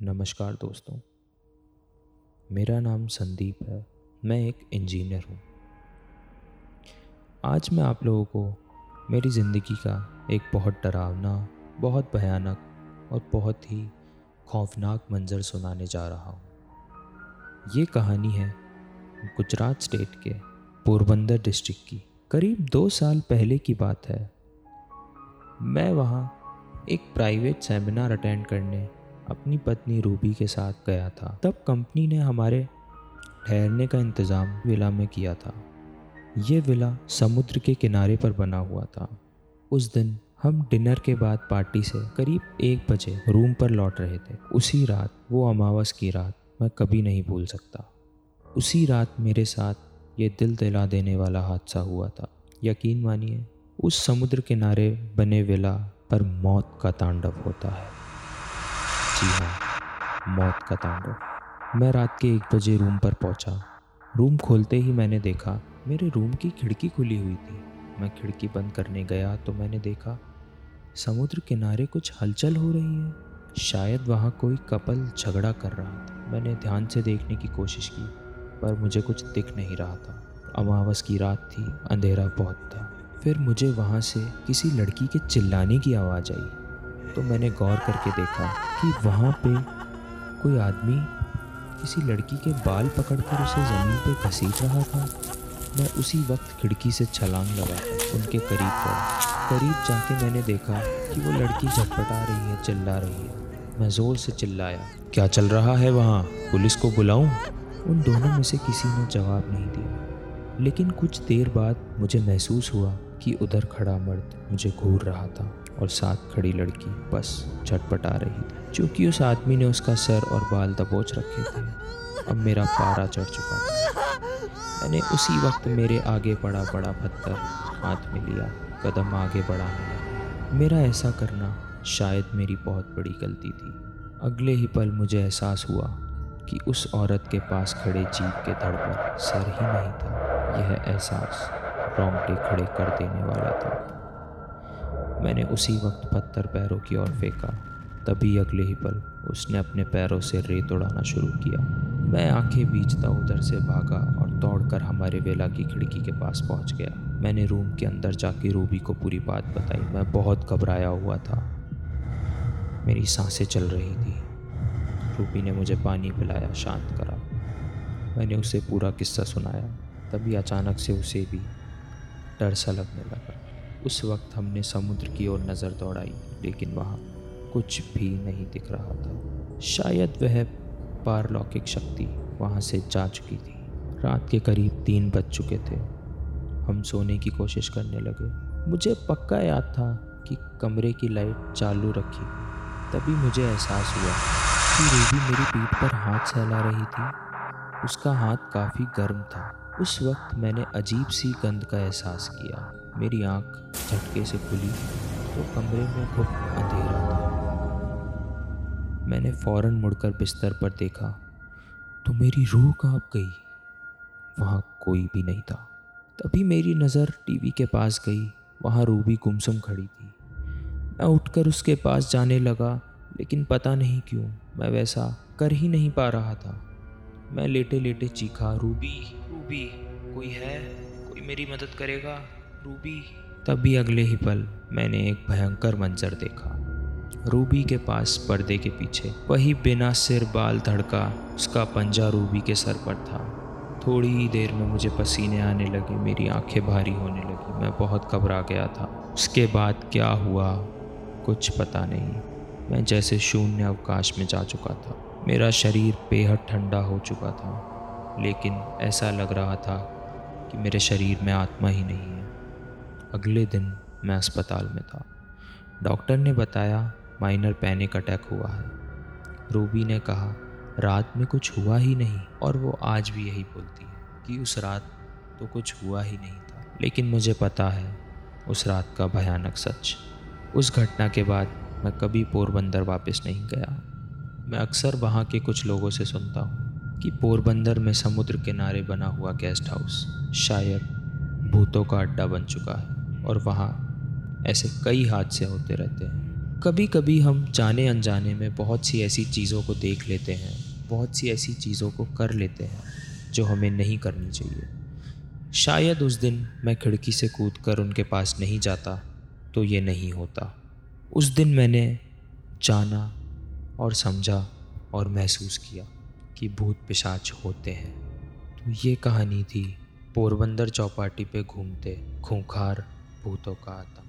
नमस्कार दोस्तों, मेरा नाम संदीप है, मैं एक इंजीनियर हूँ। आज मैं आप लोगों को मेरी ज़िंदगी का एक बहुत डरावना, बहुत भयानक और बहुत ही खौफनाक मंज़र सुनाने जा रहा हूँ। ये कहानी है गुजरात स्टेट के पोरबंदर डिस्ट्रिक्ट की। करीब दो साल पहले की बात है। मैं वहाँ एक प्राइवेट सेमिनार अटेंड करने अपनी पत्नी रूबी के साथ गया था। तब कंपनी ने हमारे ठहरने का इंतज़ाम विला में किया था। ये विला समुद्र के किनारे पर बना हुआ था। उस दिन हम डिनर के बाद पार्टी से करीब एक बजे रूम पर लौट रहे थे। उसी रात, वो अमावस की रात, मैं कभी नहीं भूल सकता। उसी रात मेरे साथ ये दिल दिला देने वाला हादसा हुआ था। यकीन मानिए, उस समुद्र किनारे बने विला पर मौत का तांडव होता है। जी हाँ मौत का तांडव। मैं रात के एक बजे रूम पर पहुँचा। रूम खोलते ही मैंने देखा, मेरे रूम की खिड़की खुली हुई थी। मैं खिड़की बंद करने गया तो मैंने देखा, समुद्र किनारे कुछ हलचल हो रही है। शायद वहाँ कोई कपल झगड़ा कर रहा था। मैंने ध्यान से देखने की कोशिश की, पर मुझे कुछ दिख नहीं रहा था। अमावस की रात थी, अंधेरा बहुत था। फिर मुझे वहाँ से किसी लड़की के चिल्लाने की आवाज़ आई। तो मैंने गौर करके देखा कि वहाँ पे कोई आदमी किसी लड़की के बाल पकड़कर उसे ज़मीन पे घसीट रहा था। मैं उसी वक्त खिड़की से छलांग लगा उनके करीब गया। करीब जाके मैंने देखा कि वो लड़की झटपटा रही है, चिल्ला रही है। मैं ज़ोर से चिल्लाया, क्या चल रहा है वहाँ? पुलिस को बुलाऊं? उन दोनों में से किसी ने जवाब नहीं दिया। लेकिन कुछ देर बाद मुझे महसूस हुआ कि उधर खड़ा मर्द मुझे घूर रहा था और साथ खड़ी लड़की बस झटपटा रही थी। चूँकि उस आदमी ने उसका सर और बाल दबोच रखे थे, अब मेरा पारा चढ़ चुका था। मैंने उसी वक्त मेरे आगे पड़ा बड़ा पत्थर हाथ में लिया, कदम आगे बढ़ाने लगा। मेरा ऐसा करना शायद मेरी बहुत बड़ी गलती थी। अगले ही पल मुझे एहसास हुआ कि उस औरत के पास खड़े जीप के धड़ पर सर ही नहीं था। यह एहसास रोंगटे खड़े कर देने वाला था। मैंने उसी वक्त पत्थर पैरों की ओर फेंका। तभी अगले ही पल उसने अपने पैरों से रेत उड़ाना शुरू किया। मैं आँखें बीचता उधर से भागा और दौड़कर हमारे वेला की खिड़की के पास पहुँच गया। मैंने रूम के अंदर जाके रूबी को पूरी बात बताई। मैं बहुत घबराया हुआ था। मेरी साँसें चल रही थी। रूबी ने मुझे पानी पिलाया, शांत करा। मैंने उसे पूरा किस्सा सुनाया। तभी अचानक से उसे भी डर सा लगने लगा। उस वक्त हमने समुद्र की ओर नज़र दौड़ाई, लेकिन वहाँ कुछ भी नहीं दिख रहा था। शायद वह पारलौकिक शक्ति वहाँ से जा चुकी थी। रात के करीब तीन बज चुके थे। हम सोने की कोशिश करने लगे। मुझे पक्का याद था कि कमरे की लाइट चालू रखी। तभी मुझे एहसास हुआ कि रूबी मेरी पीठ पर हाथ सहला रही थी। उसका हाथ काफ़ी गर्म था। उस वक्त मैंने अजीब सी गंध का एहसास किया। मेरी आँख झटके से खुली तो कमरे में खूब अंधेरा था। मैंने फ़ौरन मुड़कर बिस्तर पर देखा तो मेरी रूह काँप गई। वहाँ कोई भी नहीं था। तभी मेरी नज़र टीवी के पास गई, वहाँ रूबी गुमसुम खड़ी थी। मैं उठकर उसके पास जाने लगा, लेकिन पता नहीं क्यों, मैं वैसा कर ही नहीं पा रहा था। मैं लेटे लेटे चीखा, रूबी रूबी, कोई है? कोई मेरी मदद करेगा? रूबी? तभी अगले ही पल मैंने एक भयंकर मंजर देखा। रूबी के पास पर्दे के पीछे, वही बिना सिर बाल धड़का, उसका पंजा रूबी के सर पर था। थोड़ी ही देर में मुझे पसीने आने लगे, मेरी आँखें भारी होने लगी। मैं बहुत घबरा गया था। उसके बाद क्या हुआ? कुछ पता नहीं। मैं जैसे शून्य अवकाश में जा चुका था। मेरा शरीर बेहद ठंडा हो चुका था, लेकिन ऐसा लग रहा था कि मेरे शरीर में आत्मा ही नहीं है। अगले दिन मैं अस्पताल में था। डॉक्टर ने बताया माइनर पैनिक अटैक हुआ है। रूबी ने कहा, रात में कुछ हुआ ही नहीं, और वो आज भी यही बोलती है कि उस रात तो कुछ हुआ ही नहीं था। लेकिन मुझे पता है, उस रात का भयानक सच। उस घटना के बाद मैं कभी पोरबंदर वापस नहीं गया। मैं अक्सर वहाँ के कुछ लोगों से सुनता हूँ कि पोरबंदर में समुद्र किनारे बना हुआ गेस्ट हाउस शायद भूतों का अड्डा बन चुका है और वहाँ ऐसे कई हादसे होते रहते हैं। कभी कभी हम जाने अनजाने में बहुत सी ऐसी चीज़ों को देख लेते हैं, बहुत सी ऐसी चीज़ों को कर लेते हैं, जो हमें नहीं करनी चाहिए। शायद उस दिन मैं खिड़की से कूद कर उनके पास नहीं जाता तो ये नहीं होता। उस दिन मैंने जाना और समझा और महसूस किया कि भूत पिशाच होते हैं। तो ये कहानी थी पोरबंदर चौपाटी पे घूमते खूंखार भूतों का आतंक